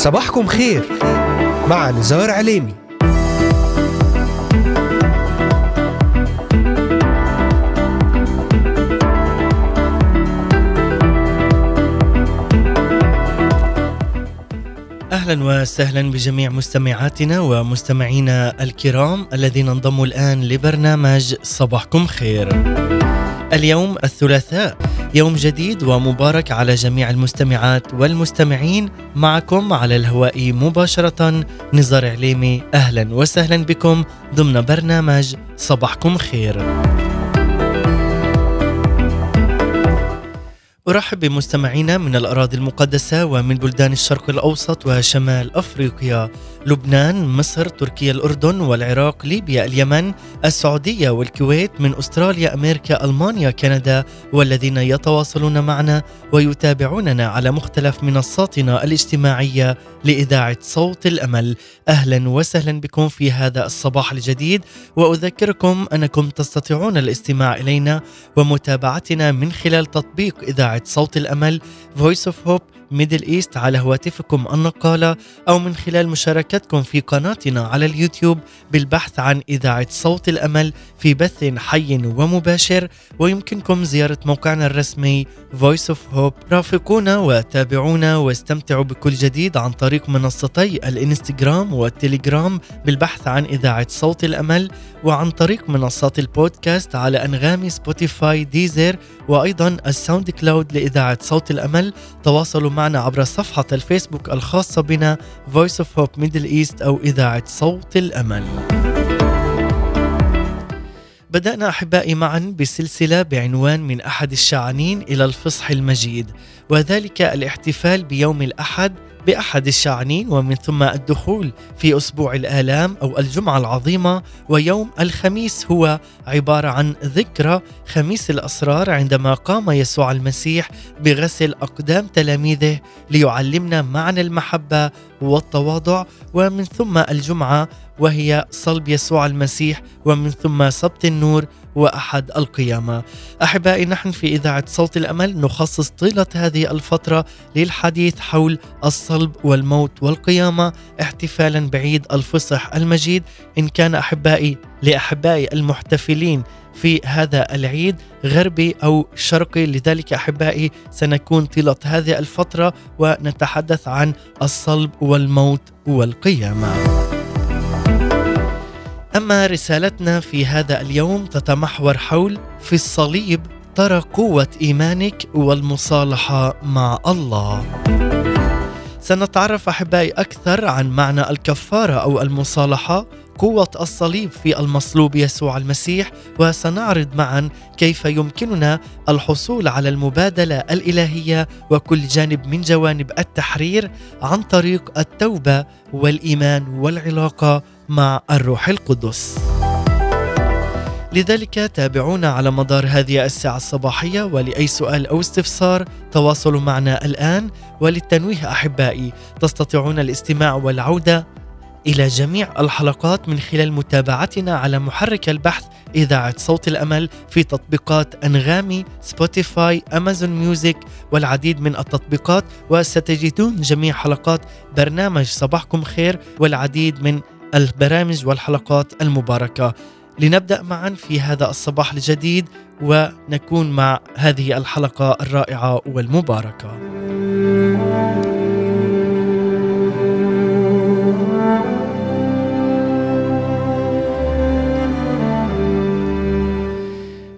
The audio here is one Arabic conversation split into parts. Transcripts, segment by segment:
صباحكم خير مع نزار عليمي أهلا وسهلا بجميع مستمعاتنا ومستمعينا الكرام الذين انضموا الآن لبرنامج صباحكم خير. اليوم الثلاثاء يوم جديد ومبارك على جميع المستمعات والمستمعين. معكم على الهواء مباشرة نزار عليمي. أهلا وسهلا بكم ضمن برنامج صباحكم خير. أرحب بمستمعينا من الأراضي المقدسة ومن بلدان الشرق الأوسط وشمال أفريقيا لبنان، مصر، تركيا، الأردن والعراق، ليبيا، اليمن، السعودية والكويت، من أستراليا، أمريكا، ألمانيا، كندا والذين يتواصلون معنا ويتابعوننا على مختلف منصاتنا الاجتماعية لإذاعة صوت الأمل. أهلا وسهلا بكم في هذا الصباح الجديد وأذكركم أنكم تستطيعون الاستماع إلينا ومتابعتنا من خلال تطبيق إذاعة صوت الأمل Voice of Hope Middle East على هواتفكم النقالة أو من خلال مشاركتكم في قناتنا على اليوتيوب بالبحث عن إذاعة صوت الأمل في بث حي ومباشر ويمكنكم زيارة موقعنا الرسمي Voice of Hope. رافقونا وتابعونا واستمتعوا بكل جديد عن طريق منصتي الإنستغرام والتليجرام بالبحث عن إذاعة صوت الأمل وعن طريق منصات البودكاست على أنغامي سبوتيفاي Deezer وأيضا ال SoundCloud لإذاعة صوت الأمل. تواصلوا معنا عبر صفحة الفيسبوك الخاصة بنا Voice of Hope Middle East أو إذاعة صوت الأمل. بدأنا أحبائي معا بسلسلة بعنوان من أحد الشاعنين إلى الفصح المجيد وذلك الاحتفال بيوم الأحد بأحد الشاعنين ومن ثم الدخول في أسبوع الآلام أو الجمعة العظيمة ويوم الخميس هو عبارة عن ذكرى خميس الأسرار عندما قام يسوع المسيح بغسل أقدام تلاميذه ليعلمنا معنى المحبة والتواضع ومن ثم الجمعة وهي صلب يسوع المسيح ومن ثم سبط النور وأحد القيامة. أحبائي نحن في إذاعة صوت الأمل نخصص طيلة هذه الفترة للحديث حول الصلب والموت والقيامة احتفالا بعيد الفصح المجيد إن كان أحبائي لأحبائي المحتفلين في هذا العيد غربي أو شرقي لذلك أحبائي سنكون طيلة هذه الفترة ونتحدث عن الصلب والموت والقيامة. أما رسالتنا في هذا اليوم تتمحور حول في الصليب ترى قوة إيمانك والمصالحة مع الله. سنتعرف أحبائي أكثر عن معنى الكفارة أو المصالحة قوة الصليب في المصلوب يسوع المسيح وسنعرض معا كيف يمكننا الحصول على المبادلة الإلهية وكل جانب من جوانب التحرير عن طريق التوبة والإيمان والعلاقة مع الروح القدس. لذلك تابعونا على مدار هذه الساعة الصباحية ولأي سؤال أو استفسار تواصلوا معنا الآن وللتنويه أحبائي تستطيعون الاستماع والعودة إلى جميع الحلقات من خلال متابعتنا على محرك البحث إذاعة صوت الأمل في تطبيقات أنغامي، سبوتيفاي، Amazon Music والعديد من التطبيقات وستجدون جميع حلقات برنامج صباحكم خير والعديد من البرامج والحلقات المباركة. لنبدأ معا في هذا الصباح الجديد ونكون مع هذه الحلقة الرائعة والمباركة.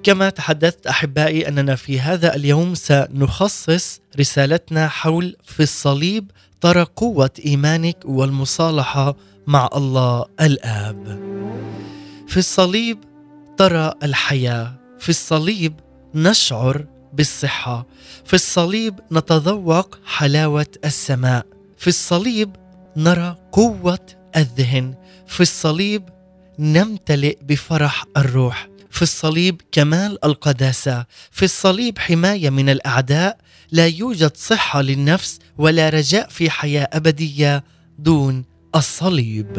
كما تحدثت أحبائي أننا في هذا اليوم سنخصص رسالتنا حول في الصليب ترى قوة إيمانك والمصالحة مع الله الآب. في الصليب ترى الحياة، في الصليب نشعر بالصحة، في الصليب نتذوق حلاوة السماء، في الصليب نرى قوة الذهن، في الصليب نمتلئ بفرح الروح، في الصليب كمال القداسة. في الصليب حماية من الأعداء. لا يوجد صحة للنفس ولا رجاء في حياة أبدية دون الصليب.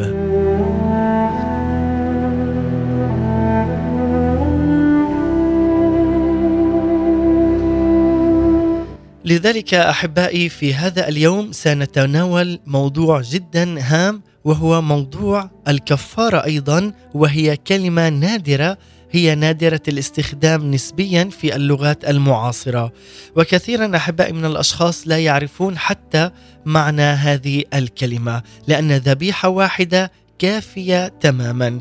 لذلك أحبائي في هذا اليوم سنتناول موضوع جدا هام وهو موضوع الكفارة أيضا وهي كلمة نادرة هي نادرة الاستخدام نسبيا في اللغات المعاصرة. وكثيرا أحبائي من الأشخاص لا يعرفون حتى معنى هذه الكلمة لأن ذبيحة واحدة كافية تماما.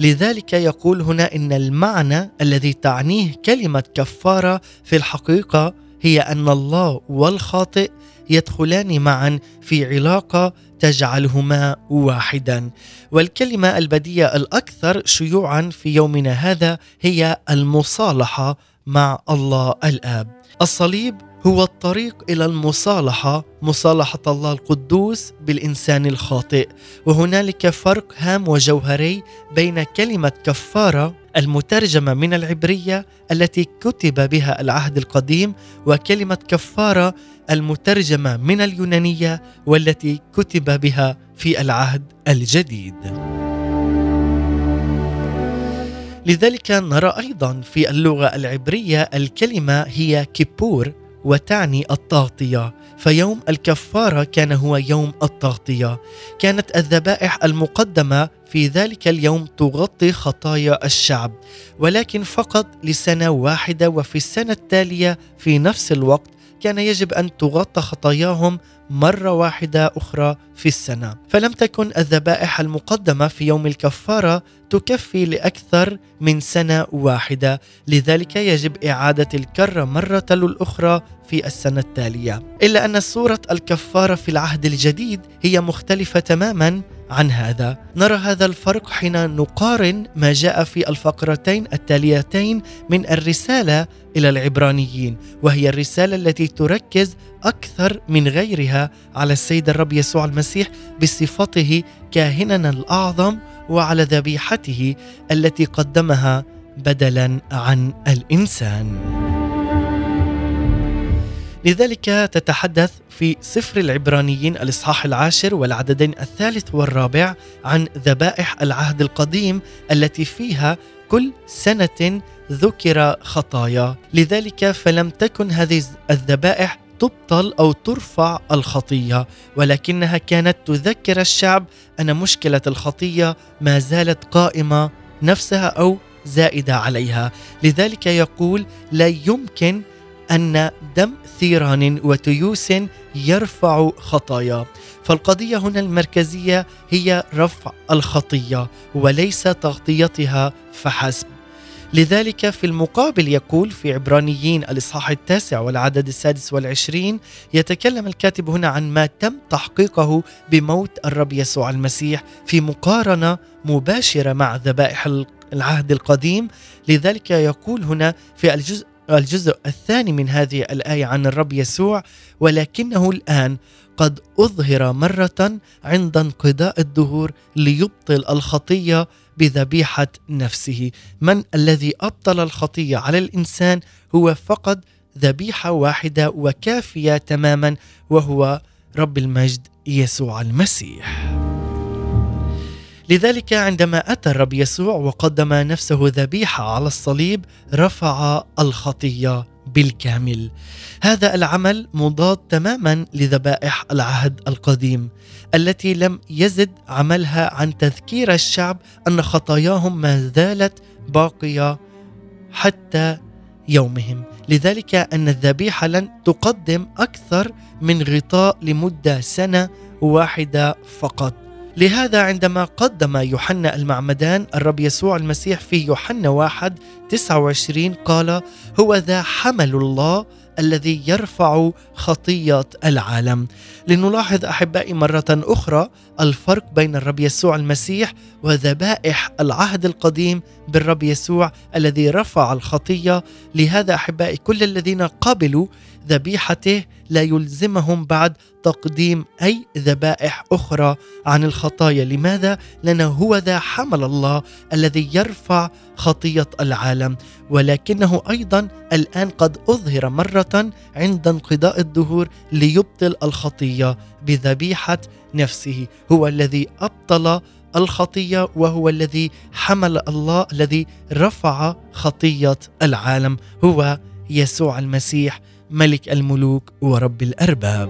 لذلك يقول هنا إن المعنى الذي تعنيه كلمة كفارة في الحقيقة هي أن الله والخاطئ يدخلان معا في علاقة تجعلهما واحدا. والكلمة البديهه الأكثر شيوعا في يومنا هذا هي المصالحة مع الله الآب. الصليب هو الطريق إلى المصالحة مصالحة الله القدوس بالإنسان الخاطئ. وهنالك فرق هام وجوهري بين كلمة كفارة المترجمة من العبرية التي كتب بها العهد القديم وكلمة كفارة المترجمة من اليونانية والتي كتب بها في العهد الجديد. لذلك نرى أيضا في اللغة العبرية الكلمة هي كيبور وتعني التغطية فيوم الكفارة كان هو يوم التغطية كانت الذبائح المقدمة في ذلك اليوم تغطي خطايا الشعب ولكن فقط لسنة واحدة وفي السنة التالية في نفس الوقت كان يجب أن تغطى خطاياهم مرة واحدة أخرى في السنة. فلم تكن الذبائح المقدمة في يوم الكفارة تكفي لأكثر من سنة واحدة. لذلك يجب إعادة الكره مرة الاخرى في السنة التالية. إلا أن صورة الكفارة في العهد الجديد هي مختلفة تماما عن هذا نرى هذا الفرق حين نقارن ما جاء في الفقرتين التاليتين من الرسالة إلى العبرانيين وهي الرسالة التي تركز أكثر من غيرها على السيد الرب يسوع المسيح بصفته كاهننا الأعظم وعلى ذبيحته التي قدمها بدلا عن الإنسان. لذلك تتحدث في سفر العبرانيين الإصحاح العاشر والعددين الثالث والرابع عن ذبائح العهد القديم التي فيها كل سنة ذكر خطايا، لذلك فلم تكن هذه الذبائح تبطل أو ترفع الخطية ولكنها كانت تذكر الشعب أن مشكلة الخطية ما زالت قائمة نفسها أو زائدة عليها. لذلك يقول لا يمكن أن دم ثيران وتيوس يرفع خطايا. فالقضية هنا المركزية هي رفع الخطية وليس تغطيتها فحسب. لذلك في المقابل يقول في عبرانيين الإصحاح التاسع والعدد السادس والعشرين يتكلم الكاتب هنا عن ما تم تحقيقه بموت الرب يسوع المسيح في مقارنة مباشرة مع ذبائح العهد القديم. لذلك يقول هنا في الجزء الجزء الثاني من هذه الآية عن الرب يسوع ولكنه الآن قد أظهر مرة عند انقضاء الدهور ليبطل الخطية بذبيحة نفسه. من الذي أبطل الخطية على الإنسان هو فقط ذبيحة واحدة وكافية تماما وهو رب المجد يسوع المسيح. لذلك عندما أتى الرب يسوع وقدم نفسه ذبيحة على الصليب رفع الخطية بالكامل. هذا العمل مضاد تماما لذبائح العهد القديم التي لم يزد عملها عن تذكير الشعب أن خطاياهم ما زالت باقية حتى يومهم. لذلك أن الذبيحة لن تقدم أكثر من غطاء لمدة سنة واحدة فقط. لهذا عندما قدم يوحنا المعمدان الرب يسوع المسيح في يوحنا واحد 29 قال هو ذا حمل الله الذي يرفع خطية العالم. لنلاحظ أحبائي مرة أخرى الفرق بين الرب يسوع المسيح وذبائح العهد القديم بالرب يسوع الذي رفع الخطية. لهذا أحبائي كل الذين قبلوا ذبيحته لا يلزمهم بعد تقديم أي ذبائح أخرى عن الخطايا. لماذا؟ لأنه هو ذا حمل الله الذي يرفع خطية العالم. ولكنه أيضا الآن قد أظهر مرة عند انقضاء الدهور ليبطل الخطية بذبيحة نفسه. هو الذي أبطل الخطية وهو الذي حمل الله الذي رفع خطية العالم. هو يسوع المسيح. ملك الملوك ورب الأرباب.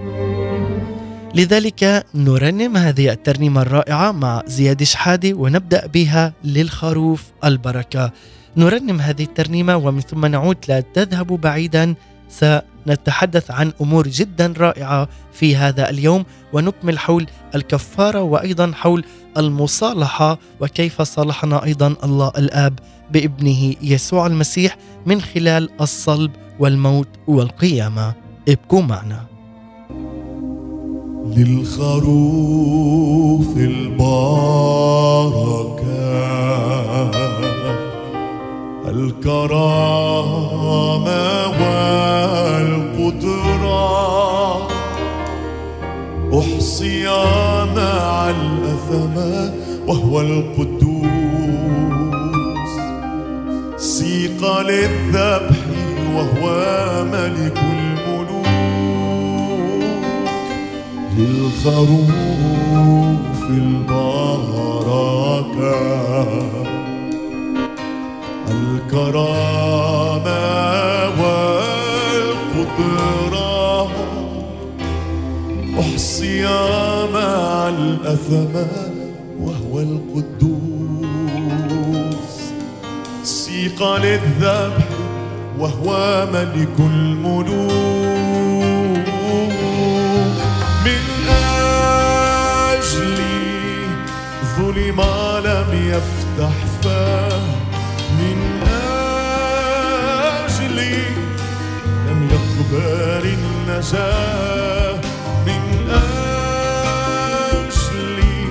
لذلك نرنم هذه الترنيمة الرائعة مع زياد شحادي ونبدأ بها للخروف البركة. نرنم هذه الترنيمة ومن ثم نعود. لا تذهبوا بعيدا. سنتحدث عن أمور جدا رائعة في هذا اليوم ونكمل حول الكفارة وأيضا حول المصالحة وكيف صالحنا أيضا الله الآب بابنه يسوع المسيح من خلال الصلب والموت والقيامة. ابقوا معنا. للخروف البركة. الكرامة والقدرة. أحصي مع الأثمة وهو القدوس. سيق للذبح وهو ملك الملوك. للخروف البركة. الكرامة والقدرة. أحصي مع الأثمة وهو القدوس. سيق للذبح وهو ملك الملوك. من أجلي ظلم لم يفتح فاه. يقبل النجاة من أجلي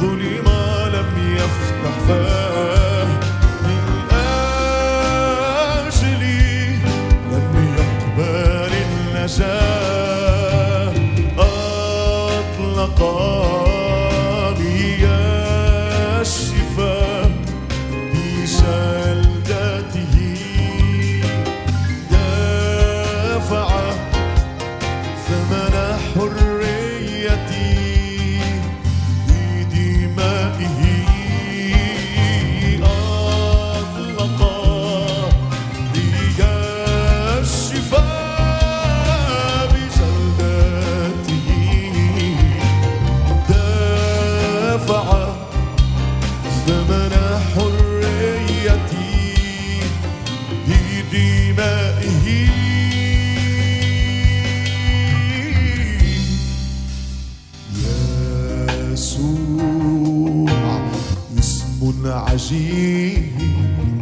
ظلم لم يفتح فاه. من أجلي لم يقبل النجاة أطلق عجيب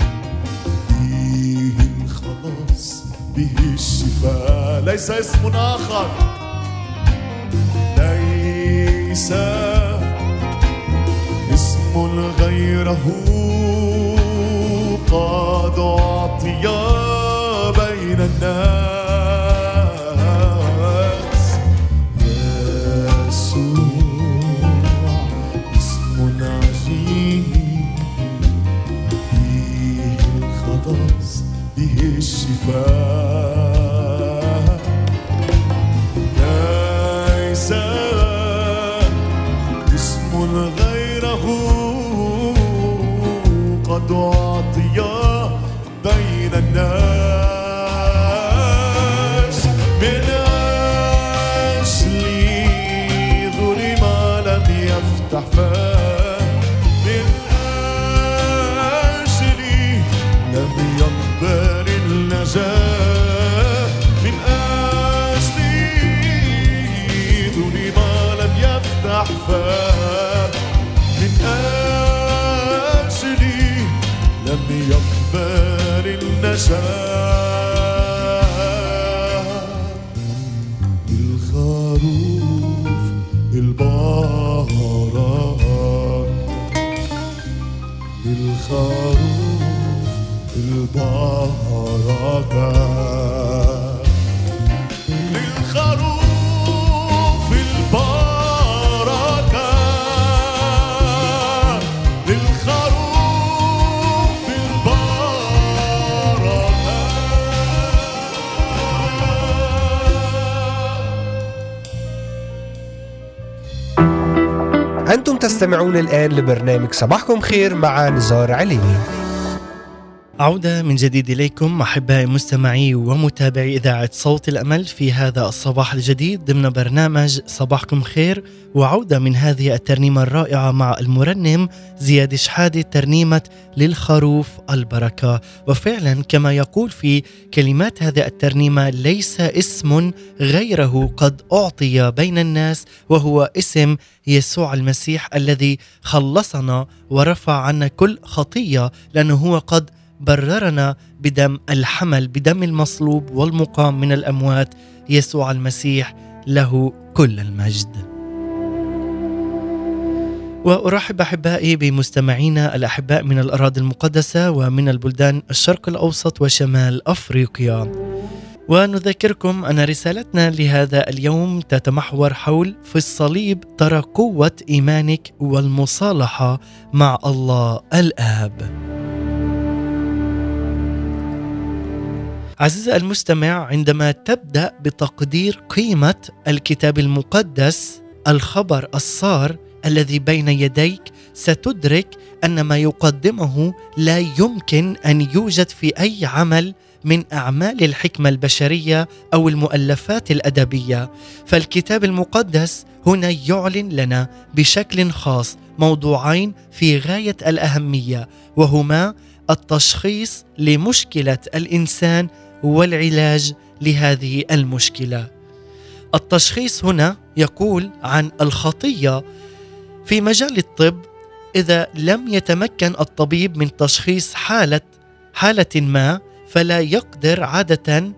به الخلاص به الشفاء. ليس اسم آخر. ليس اسم غيره. قد أعطي بين الناس. قد أعطي بين الناس. الخروف البهرات للخروف تستمعون الآن لبرنامج صباحكم خير مع نزار عليني عودة من جديد إليكم أحبائي مستمعي ومتابعي إذاعة صوت الأمل في هذا الصباح الجديد. ضمن برنامج صباحكم خير وعودة من هذه الترنيمة الرائعة مع المرنم زياد شحادة ترنيمة للخروف البركة. وفعلا كما يقول في كلمات هذه الترنيمة ليس اسم غيره قد أعطي بين الناس وهو اسم يسوع المسيح الذي خلصنا ورفع عنا كل خطية لأنه هو قد بررنا بدم الحمل بدم المصلوب والمقام من الأموات يسوع المسيح له كل المجد. وأرحب أحبائي بمستمعينا الأحباء من الأراضي المقدسة ومن البلدان الشرق الأوسط وشمال أفريقيا. ونذكركم أن رسالتنا لهذا اليوم تتمحور حول في الصليب ترى قوة إيمانك والمصالحة مع الله الآب. عزيزي المستمع عندما تبدأ بتقدير قيمة الكتاب المقدس الخبر الصار الذي بين يديك ستدرك أن ما يقدمه لا يمكن أن يوجد في أي عمل من أعمال الحكمة البشرية أو المؤلفات الأدبية. فالكتاب المقدس هنا يعلن لنا بشكل خاص موضوعين في غاية الأهمية وهما التشخيص لمشكلة الإنسان والعلاج لهذه المشكلة. التشخيص هنا يقول عن الخطية في مجال الطب إذا لم يتمكن الطبيب من تشخيص حالة حالة ما فلا يقدر عادة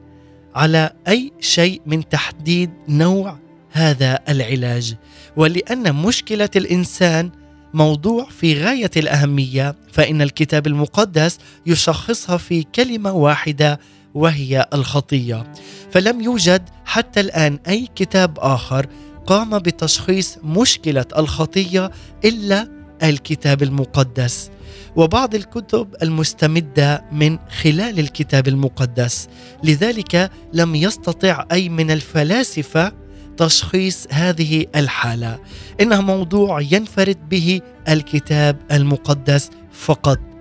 على أي شيء من تحديد نوع هذا العلاج. ولأن مشكلة الإنسان موضوع في غاية الأهمية فإن الكتاب المقدس يشخصها في كلمة واحدة وهي الخطية. فلم يوجد حتى الآن أي كتاب آخر قام بتشخيص مشكلة الخطية إلا الكتاب المقدس. وبعض الكتب المستمدة من خلال الكتاب المقدس. لذلك لم يستطع أي من الفلاسفة تشخيص هذه الحالة. انها موضوع ينفرد به الكتاب المقدس فقط.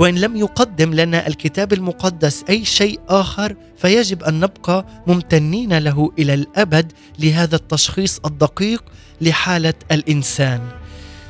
وإن لم يقدم لنا الكتاب المقدس أي شيء آخر فيجب أن نبقى ممتنين له إلى الأبد لهذا التشخيص الدقيق لحالة الإنسان.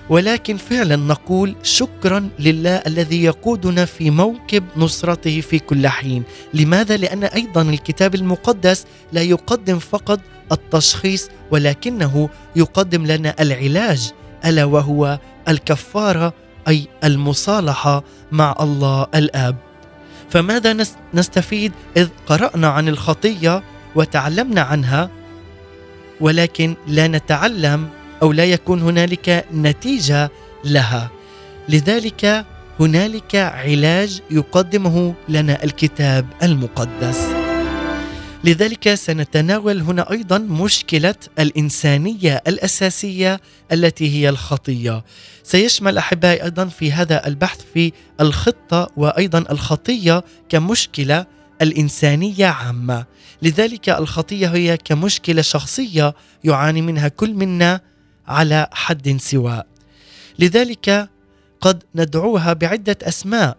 ولكن فعلا نقول شكرا لله الذي يقودنا في موكب نصرته في كل حين. لماذا؟ لأن أيضا الكتاب المقدس لا يقدم فقط التشخيص ولكنه يقدم لنا العلاج ألا وهو الكفارة أي المصالحة مع الله الآب. فماذا نستفيد إذ قرأنا عن الخطية وتعلمنا عنها؟ ولكن لا نتعلم أو لا يكون هنالك نتيجة لها. لذلك هنالك علاج يقدمه لنا الكتاب المقدس. لذلك سنتناول هنا أيضا مشكلة الإنسانية الأساسية التي هي الخطية. سيشمل أحبائي أيضا في هذا البحث في الخطة وأيضا الخطية كمشكلة الإنسانية عامة. لذلك الخطية هي كمشكلة شخصية يعاني منها كل منا على حد سواء. لذلك قد ندعوها بعدة أسماء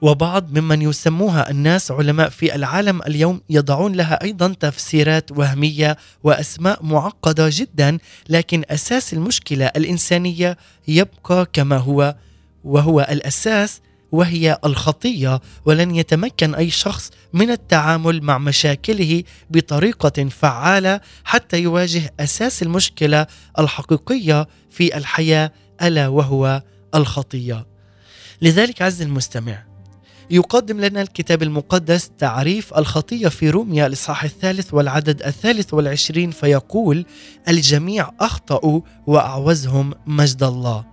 وبعض ممن يسموها الناس علماء في العالم اليوم يضعون لها أيضا تفسيرات وهمية وأسماء معقدة جدا لكن أساس المشكلة الإنسانية يبقى كما هو وهو الأساس وهي الخطية ولن يتمكن أي شخص من التعامل مع مشاكله بطريقة فعالة حتى يواجه أساس المشكلة الحقيقية في الحياة ألا وهو الخطية. لذلك عز المستمع يقدم لنا الكتاب المقدس تعريف الخطية في روميا الإصحاح الثالث والعدد الثالث والعشرين فيقول الجميع أخطأوا وأعوزهم مجد الله.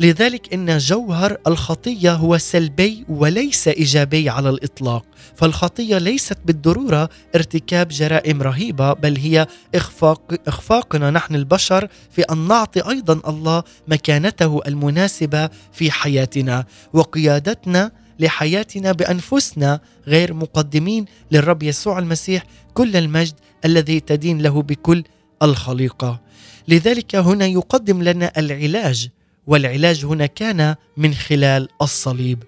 لذلك إن جوهر الخطية هو سلبي وليس إيجابي على الإطلاق فالخطية ليست بالضرورة ارتكاب جرائم رهيبة بل هي إخفاق إخفاقنا نحن البشر في أن نعطي أيضا الله مكانته المناسبة في حياتنا وقيادتنا لحياتنا بأنفسنا غير مقدمين للرب يسوع المسيح كل المجد الذي تدين له بكل الخليقة. لذلك هنا يقدم لنا العلاج والعلاج هنا كان من خلال الصليب.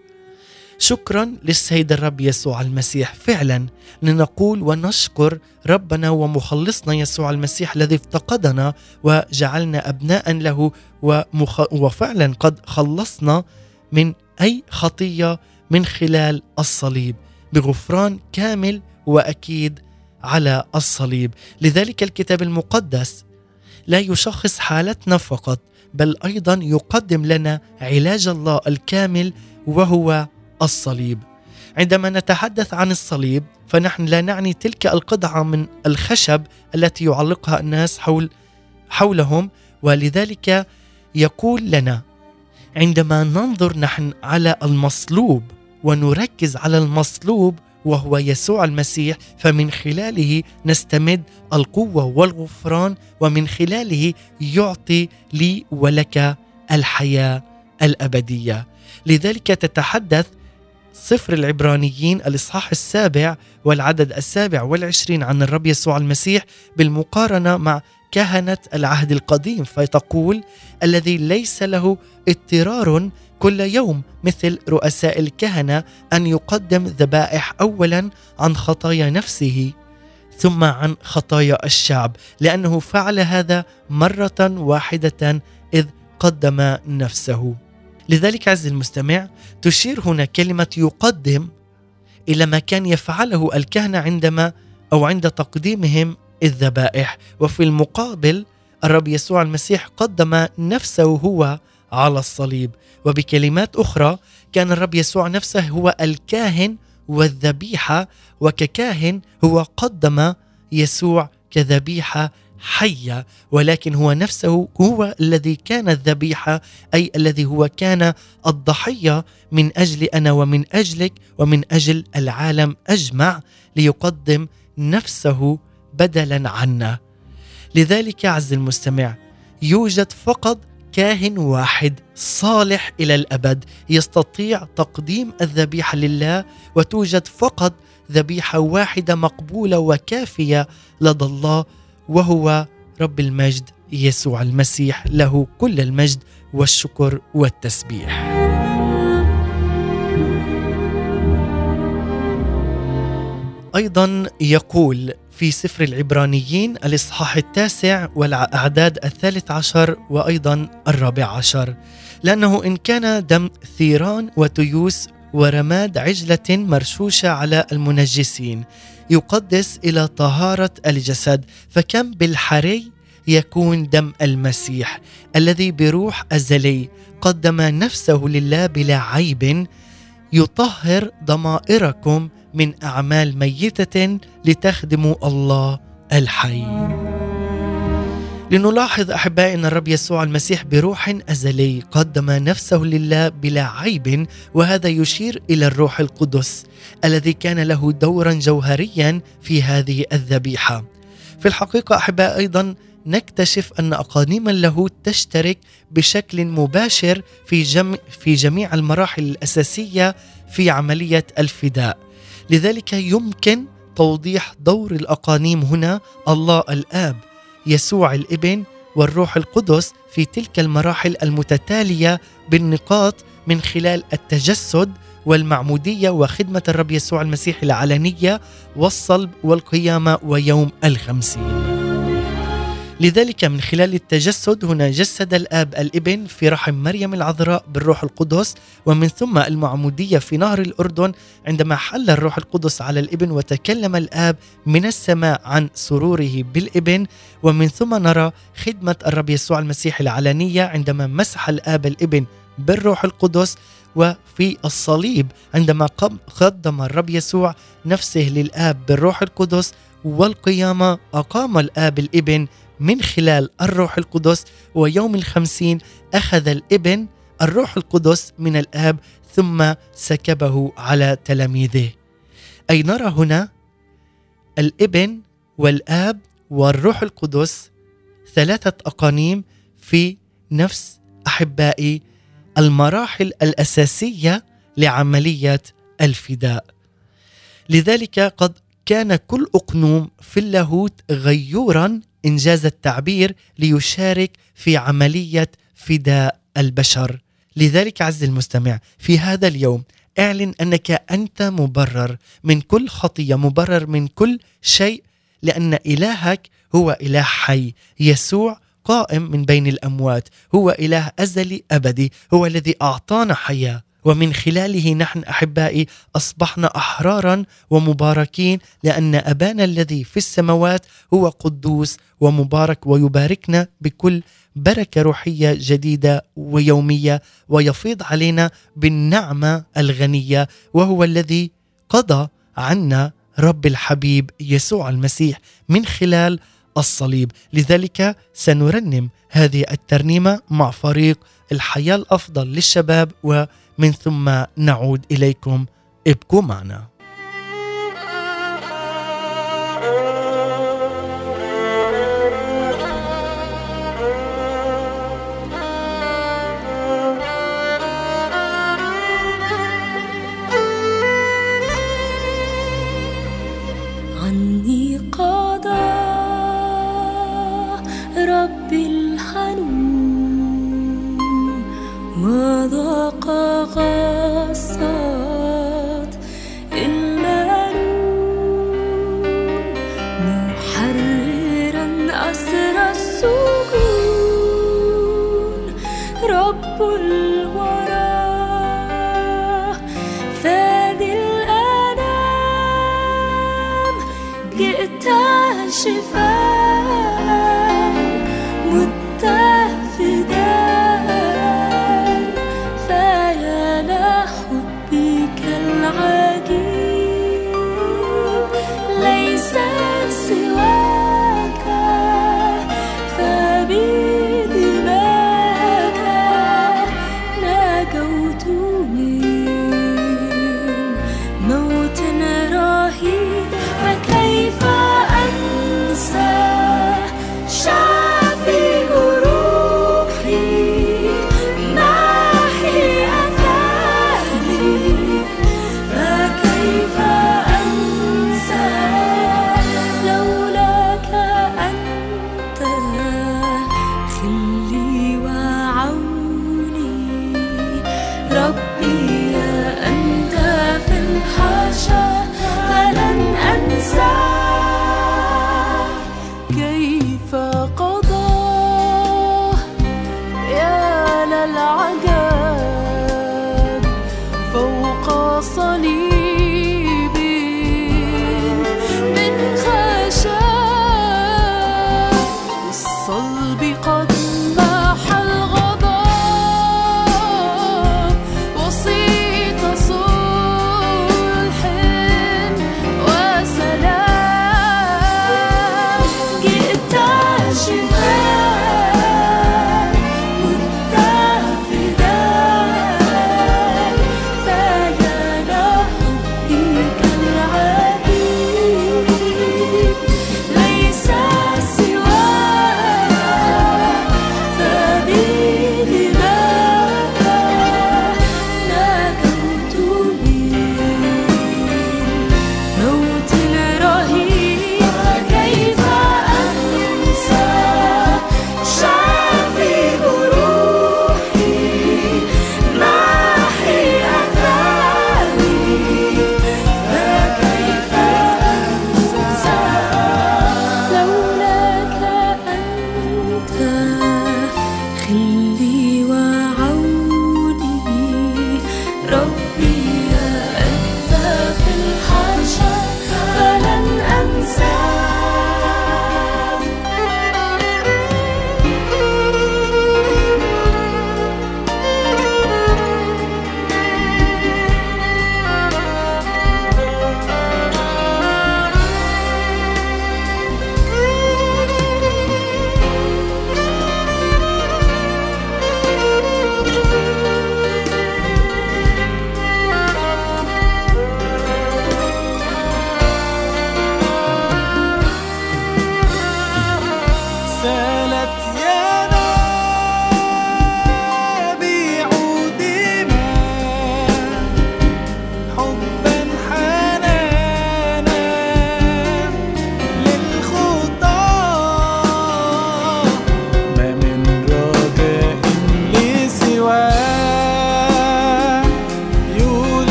شكرا للسيد الرب يسوع المسيح. فعلا لنقول ونشكر ربنا ومخلصنا يسوع المسيح الذي افتقدنا وجعلنا أبناء له ومخ... وفعلا قد خلصنا من أي خطية من خلال الصليب بغفران كامل وأكيد على الصليب. لذلك الكتاب المقدس لا يشخص حالتنا فقط بل أيضا يقدم لنا علاج الله الكامل وهو الصليب. عندما نتحدث عن الصليب فنحن لا نعني تلك القطعه من الخشب التي يعلقها الناس حول حولهم ولذلك يقول لنا عندما ننظر نحن على المصلوب ونركز على المصلوب وهو يسوع المسيح فمن خلاله نستمد القوة والغفران ومن خلاله يعطي لي ولك الحياة الأبدية. لذلك تتحدث سفر العبرانيين الإصحاح السابع والعدد السابع والعشرين عن الرب يسوع المسيح بالمقارنة مع كهنة العهد القديم فتقول الذي ليس له اضطرار كل يوم مثل رؤساء الكهنة أن يقدم ذبائح اولا عن خطايا نفسه ثم عن خطايا الشعب لأنه فعل هذا مرة واحدة إذ قدم نفسه. لذلك عز المستمع تشير هنا كلمة يقدم إلى ما كان يفعله الكهنة عندما أو عند تقديمهم الذبائح. وفي المقابل الرب يسوع المسيح قدم نفسه هو على الصليب. وبكلمات أخرى كان الرب يسوع نفسه هو الكاهن والذبيحة وككاهن هو قدم يسوع كذبيحة حية. ولكن هو نفسه هو الذي كان الذبيحة أي الذي هو كان الضحية من أجل أنا ومن أجلك ومن أجل العالم أجمع ليقدم نفسه بدلا عنا. لذلك عز المستمع يوجد فقط كاهن واحد صالح إلى الأبد يستطيع تقديم الذبيحة لله وتوجد فقط ذبيحة واحدة مقبولة وكافية لدى الله وهو رب المجد يسوع المسيح له كل المجد والشكر والتسبيح. أيضا يقول في سفر العبرانيين الإصحاح التاسع والأعداد الثالث عشر وأيضا الرابع عشر. لأنه إن كان دم ثيران وتيوس ورماد عجلة مرشوشة على المنجسين يقدس إلى طهارة الجسد فكم بالحري يكون دم المسيح الذي بروح ازلي قدم نفسه لله بلا عيب يطهر ضمائركم من أعمال ميتة لتخدموا الله الحي. لنلاحظ احبائي ان الرب يسوع المسيح بروح أزلي قدم نفسه لله بلا عيب وهذا يشير إلى الروح القدس الذي كان له دورا جوهريا في هذه الذبيحة. في الحقيقة احبائي أيضا نكتشف أن اقانيم اللاهوت تشترك بشكل مباشر في جم في جميع المراحل الأساسية في عملية الفداء. لذلك يمكن توضيح دور الأقانيم هنا الله الآب يسوع الإبن والروح القدس في تلك المراحل المتتالية بالنقاط من خلال التجسد والمعمودية وخدمة الرب يسوع المسيح العلنية والصلب والقيامة ويوم الخمسين. لذلك من خلال التجسد هنا جسد الآب الإبن في رحم مريم العذراء بالروح القدس ومن ثم المعمودية في نهر الأردن عندما حل الروح القدس على الإبن وتكلم الآب من السماء عن سروره بالإبن ومن ثم نرى خدمة الرب يسوع المسيح العلنية عندما مسح الآب الإبن بالروح القدس وفي الصليب عندما قدم الرب يسوع نفسه للآب بالروح القدس والقيامة أقام الآب الإبن من خلال الروح القدس ويوم الخمسين أخذ الإبن الروح القدس من الآب ثم سكبه على تلاميذه. أي نرى هنا الإبن والآب والروح القدس ثلاثة أقانيم في نفس أحبائي المراحل الأساسية لعملية الفداء. لذلك قد كان كل أقنوم في اللاهوت غيورا إنجاز التعبير ليشارك في عملية فداء البشر. لذلك عز المستمع في هذا اليوم اعلن أنك أنت مبرر من كل خطية مبرر من كل شيء لأن إلهك هو إله حي يسوع قائم من بين الأموات هو إله أزلي أبدي هو الذي أعطانا حياة. ومن خلاله نحن أحبائي أصبحنا أحرارا ومباركين لأن أبانا الذي في السماوات هو قدوس ومبارك ويباركنا بكل بركة روحية جديدة ويومية ويفيض علينا بالنعمة الغنية وهو الذي قضى عنا رب الحبيب يسوع المسيح من خلال الصليب. لذلك سنرنم هذه الترنيمة مع فريق الحياة الأفضل للشباب ومن ثم نعود إليكم. ابقوا معنا.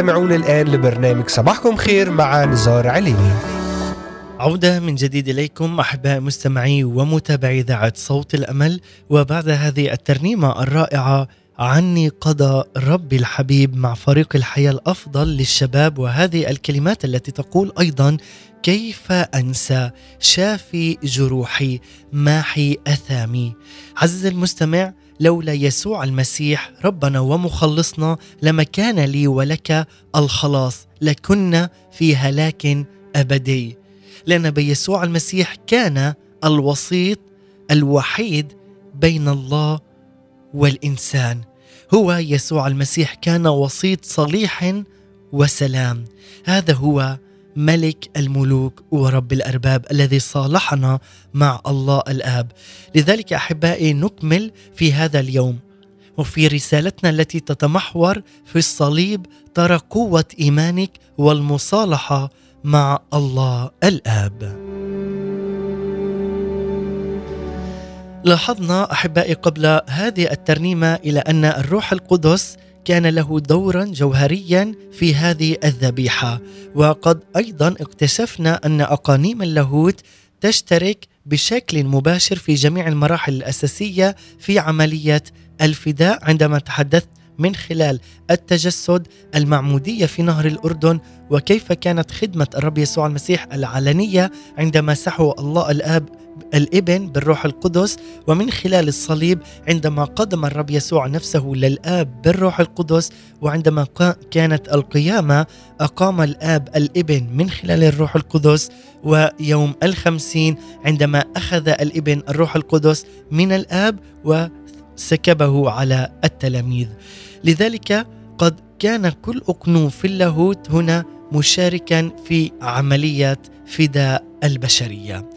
تستمعون الآن لبرنامج صباحكم خير مع نزار عليمي عودة من جديد إليكم أحباء مستمعي ومتابعي إذاعة صوت الأمل وبعد هذه الترنيمة الرائعة عني قضى ربي الحبيب مع فريق الحياة الأفضل للشباب وهذه الكلمات التي تقول أيضا كيف أنسى شافي جروحي ماحي أثامي؟ عزيزي المستمع لولا يسوع المسيح ربنا ومخلصنا لما كان لي ولك الخلاص لكنا في هلاك أبدي. لأن بيسوع المسيح كان الوسيط الوحيد بين الله والإنسان. هو يسوع المسيح كان وسيط صليح وسلام. هذا هو ملك الملوك ورب الأرباب الذي صالحنا مع الله الآب. لذلك أحبائي نكمل في هذا اليوم وفي رسالتنا التي تتمحور في الصليب ترى قوة إيمانك والمصالحة مع الله الآب. لاحظنا أحبائي قبل هذه الترنيمة إلى أن الروح القدس كان له دورا جوهريا في هذه الذبيحة. وقد أيضا اكتشفنا أن أقانيم اللاهوت تشترك بشكل مباشر في جميع المراحل الأساسية في عملية الفداء. عندما تحدثت من خلال التجسد المعمودية في نهر الأردن وكيف كانت خدمة الرب يسوع المسيح العلنية عندما سحو الله الآب الإبن بالروح القدس ومن خلال الصليب عندما قدم الرب يسوع نفسه للآب بالروح القدس وعندما كانت القيامة أقام الآب الإبن من خلال الروح القدس. ويوم الخمسين عندما أخذ الإبن الروح القدس من الآب وسكبه على التلاميذ. لذلك قد كان كل اقنوم في اللاهوت هنا مشاركا في عمليه فداء البشرية.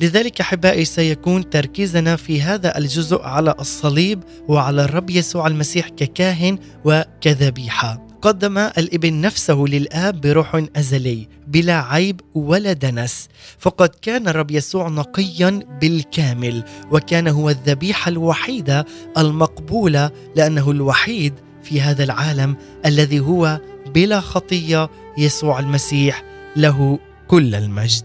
لذلك أحبائي سيكون تركيزنا في هذا الجزء على الصليب وعلى الرب يسوع المسيح ككاهن وكذبيحة. قدم الإبن نفسه للآب بروح أزلي بلا عيب ولا دنس. فقد كان الرب يسوع نقيا بالكامل وكان هو الذبيحة الوحيدة المقبولة لأنه الوحيد في هذا العالم الذي هو بلا خطية يسوع المسيح له كل المجد.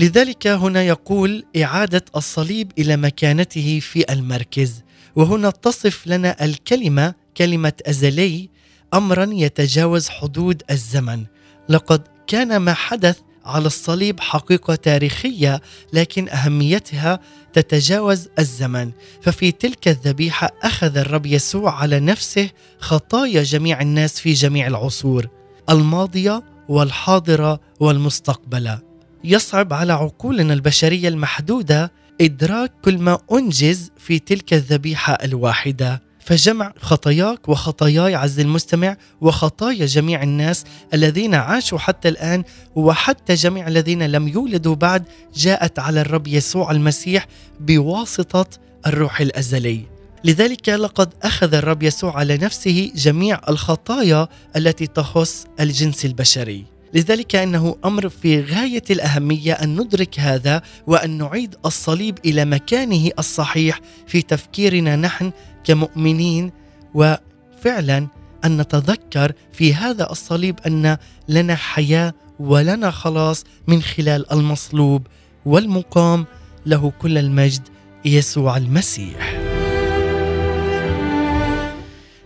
لذلك هنا يقول إعادة الصليب إلى مكانته في المركز. وهنا تصف لنا الكلمة كلمة أزلي امرا يتجاوز حدود الزمن. لقد كان ما حدث على الصليب حقيقة تاريخية لكن أهميتها تتجاوز الزمن. ففي تلك الذبيحة أخذ الرب يسوع على نفسه خطايا جميع الناس في جميع العصور الماضية والحاضرة والمستقبلة. يصعب على عقولنا البشرية المحدودة إدراك كل ما أنجز في تلك الذبيحة الواحدة فجمع خطاياك وخطاياي عز المستمع وخطايا جميع الناس الذين عاشوا حتى الآن وحتى جميع الذين لم يولدوا بعد جاءت على الرب يسوع المسيح بواسطة الروح الأزلي. لذلك لقد أخذ الرب يسوع على نفسه جميع الخطايا التي تخص الجنس البشري. لذلك إنه أمر في غاية الأهمية أن ندرك هذا وأن نعيد الصليب إلى مكانه الصحيح في تفكيرنا نحن كمؤمنين وفعلا أن نتذكر في هذا الصليب أن لنا حياة ولنا خلاص من خلال المصلوب والمقام له كل المجد يسوع المسيح.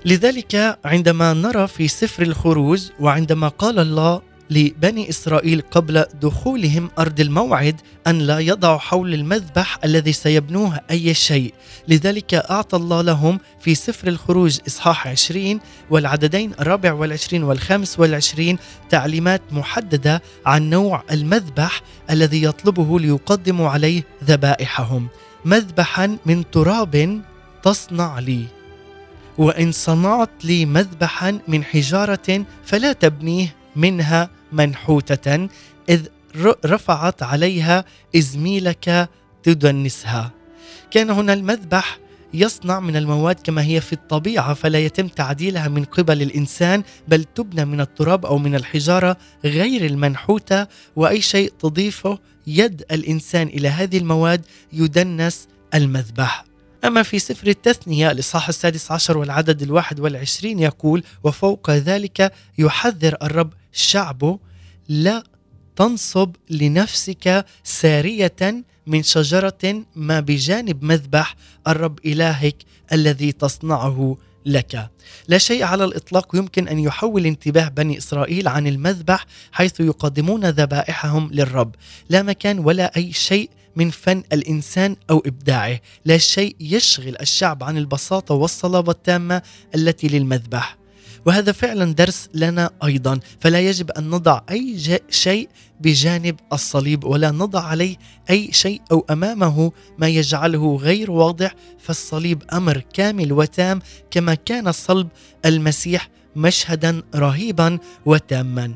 لذلك عندما نرى في سفر الخروج وعندما قال الله لبني إسرائيل قبل دخولهم أرض الموعد أن لا يضعوا حول المذبح الذي سيبنوه أي شيء، لذلك أعطى الله لهم في سفر الخروج إصحاح 20 والعددين الرابع والعشرين والخامس والعشرين تعليمات محددة عن نوع المذبح الذي يطلبه ليقدموا عليه ذبائحهم، مذبحا من تراب تصنع لي. وإن صنعت لي مذبحا من حجارة فلا تبنيه منها منحوتة إذ رفعت عليها إزميلك تدنسها. كان هنا المذبح يصنع من المواد كما هي في الطبيعة فلا يتم تعديلها من قبل الإنسان بل تبنى من التراب أو من الحجارة غير المنحوتة وأي شيء تضيفه يد الإنسان إلى هذه المواد يدنس المذبح. أما في سفر التثنية الإصحاح السادس عشر والعدد الواحد والعشرين يقول وفوق ذلك يحذر الرب شعبه لا تنصب لنفسك سارية من شجرة ما بجانب مذبح الرب إلهك الذي تصنعه لك. لا شيء على الإطلاق يمكن أن يحول انتباه بني إسرائيل عن المذبح حيث يقدمون ذبائحهم للرب. لا مكان ولا أي شيء من فن الإنسان أو إبداعه. لا شيء يشغل الشعب عن البساطة والصلابة التامة التي للمذبح. وهذا فعلا درس لنا أيضا فلا يجب أن نضع أي شيء بجانب الصليب ولا نضع عليه أي شيء أو أمامه ما يجعله غير واضح فالصليب أمر كامل وتام كما كان صلب المسيح مشهدا رهيبا وتاما.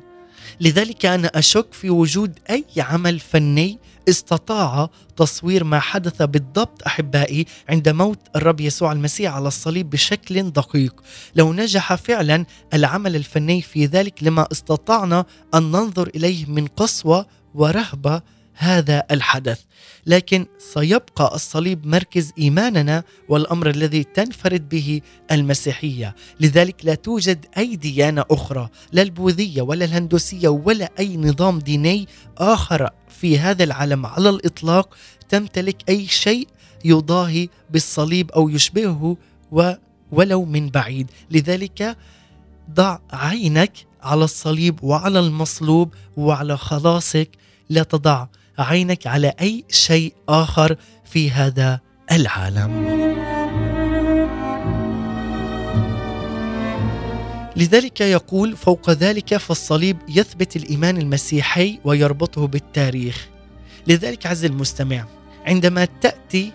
لذلك أنا أشك في وجود أي عمل فني استطاع تصوير ما حدث بالضبط أحبائي عند موت الرب يسوع المسيح على الصليب بشكل دقيق. لو نجح فعلا العمل الفني في ذلك لما استطعنا أن ننظر إليه من قسوة ورهبة هذا الحدث. لكن سيبقى الصليب مركز إيماننا والأمر الذي تنفرد به المسيحية. لذلك لا توجد اي ديانه أخرى لا البوذية ولا الهندوسية ولا أي نظام ديني آخر في هذا العالم. على الإطلاق تمتلك أي شيء يضاهي بالصليب أو يشبهه ولو من بعيد. لذلك ضع عينك على الصليب وعلى المصلوب وعلى خلاصك. لا تضع عينك على أي شيء آخر في هذا العالم. لذلك يقول فوق ذلك فالصليب يثبت الإيمان المسيحي ويربطه بالتاريخ. لذلك عز المستمع عندما تأتي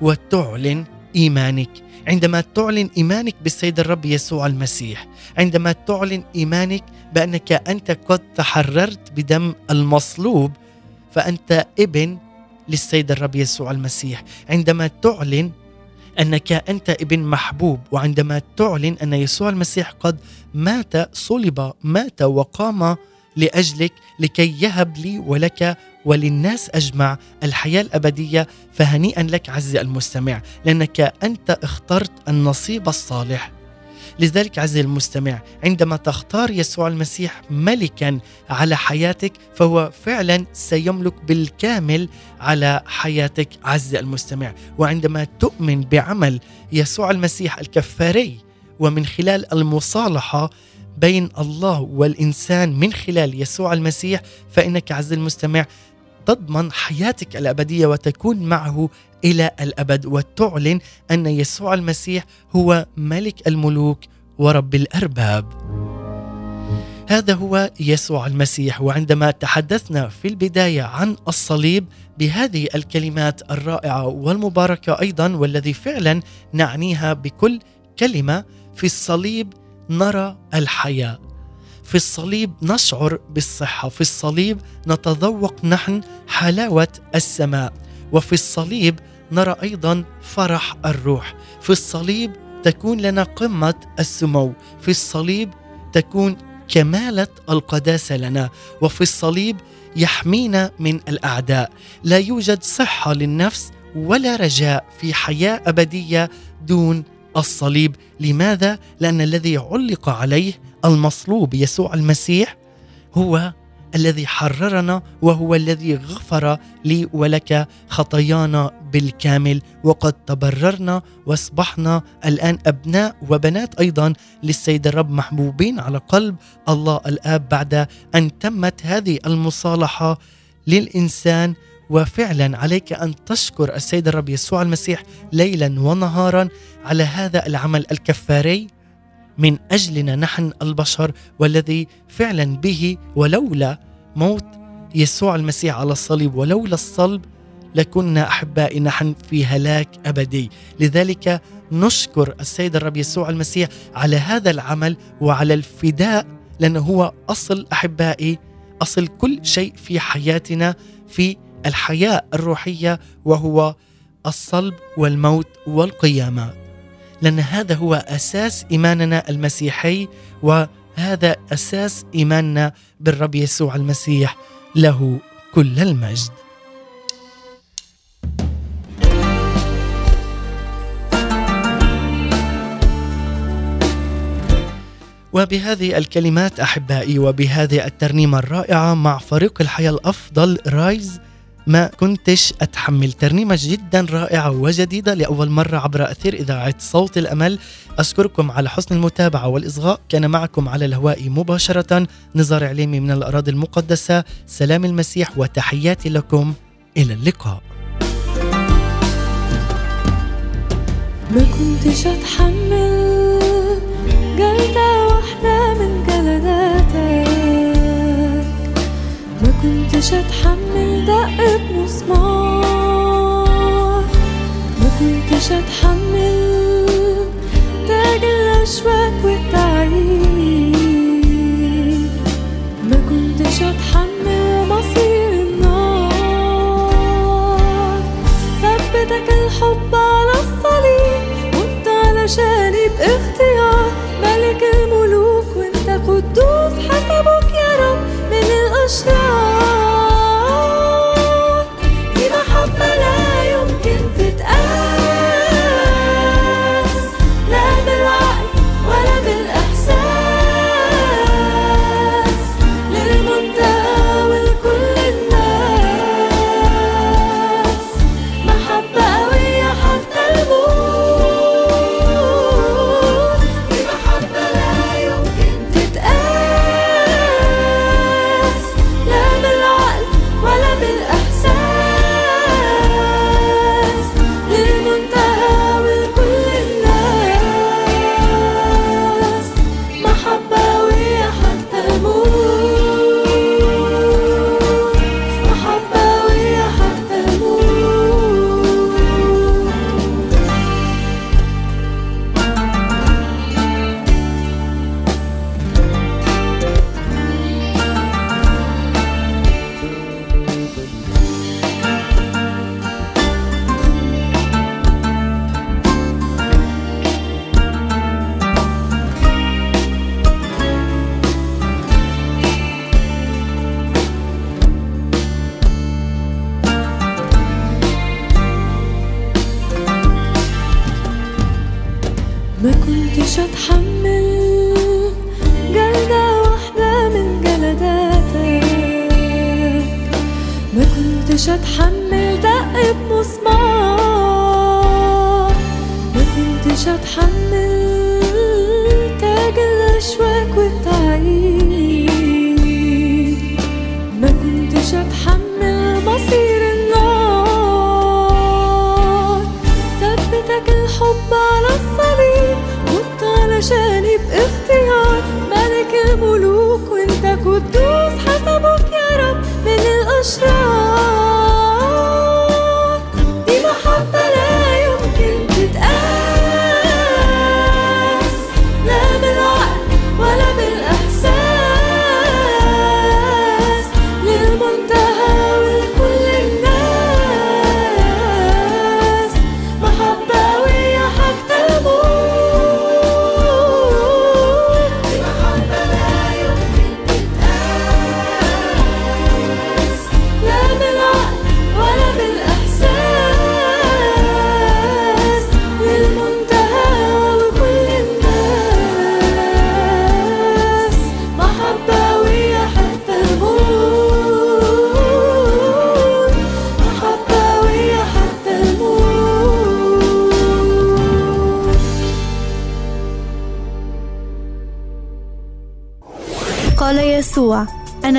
وتعلن إيمانك عندما تعلن إيمانك بالسيد الرب يسوع المسيح عندما تعلن إيمانك بأنك أنت قد تحررت بدم المصلوب فأنت ابن للسيد الرب يسوع المسيح. عندما تعلن أنك أنت ابن محبوب وعندما تعلن أن يسوع المسيح قد مات صلب مات وقام لأجلك لكي يهب لي ولك وللناس أجمع الحياة الأبدية فهنيئا لك عزي المستمع لأنك أنت اخترت النصيب الصالح. لذلك عزيزي المستمع عندما تختار يسوع المسيح ملكا على حياتك فهو فعلا سيملك بالكامل على حياتك عزيزي المستمع. وعندما تؤمن بعمل يسوع المسيح الكفاري ومن خلال المصالحة بين الله والإنسان من خلال يسوع المسيح فإنك عزيزي المستمع تضمن حياتك الأبدية وتكون معه إلى الأبد وتعلن أن يسوع المسيح هو ملك الملوك ورب الأرباب. هذا هو يسوع المسيح وعندما تحدثنا في البداية عن الصليب بهذه الكلمات الرائعة والمباركة أيضا والذي فعلا نعنيها بكل كلمة في الصليب نرى الحياة. في الصليب نشعر بالصحة، في الصليب نتذوق نحن حلاوة السماء، وفي الصليب نرى أيضا فرح الروح. في الصليب تكون لنا قمة السمو. في الصليب تكون كمالة القداسة لنا. وفي الصليب يحمينا من الأعداء. لا يوجد صحة للنفس ولا رجاء في حياة أبدية دون الصليب. لماذا؟ لأن الذي علق عليه المصلوب يسوع المسيح هو الذي حررنا وهو الذي غفر لي ولك خطايانا بالكامل. وقد تبررنا واصبحنا الآن أبناء وبنات أيضا للسيد الرب محبوبين على قلب الله الآب بعد أن تمت هذه المصالحة للإنسان. وفعلا عليك أن تشكر السيد الرب يسوع المسيح ليلا ونهارا على هذا العمل الكفاري. من أجلنا نحن البشر والذي فعلا به ولولا موت يسوع المسيح على الصليب ولولا الصلب لكنا احبائي نحن في هلاك أبدي. لذلك نشكر السيد الرب يسوع المسيح على هذا العمل وعلى الفداء لأنه هو أصل أحبائي أصل كل شيء في حياتنا في الحياة الروحية وهو الصلب والموت والقيامة. لأن هذا هو أساس إيماننا المسيحي وهذا أساس إيماننا بالرب يسوع المسيح له كل المجد. وبهذه الكلمات أحبائي وبهذه الترنيمة الرائعة مع فريق الحياة الأفضل رايز ما كنتش أتحمل. ترنيمة جدا رائعة وجديدة لأول مرة عبر أثير إذاعة صوت الأمل. أشكركم على حسن المتابعة والإصغاء. كان معكم على الهواء مباشرة. نزار عليمي من الأراضي المقدسة. سلام المسيح وتحياتي لكم. إلى اللقاء. ما كنتش أتحمل. جلدة واحدة من جلداتك. ما كنتش اتحمل دق بمسمار ما كنتش اتحمل تاج الأشواك والتعيين ما كنتش اتحمل مصير النار. ثبتك الحب على الصليب مت علشاني باختيار ملك الملوك وانت قدوس حسبك. من ملك الملوك وانت قدوس حسبك يا رب من الأشرار.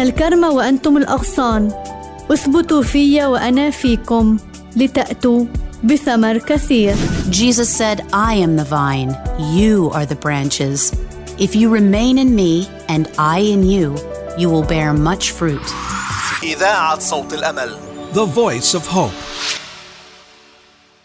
أنا الكرمة وأنتم الأغصان اثبتوا في وأنا فيكم لتأتوا بثمر كثير Jesus said, I am the vine, you are the branches. If you remain in me and I in you, you will bear much fruit. إذاعة صوت الأمل The voice of hope.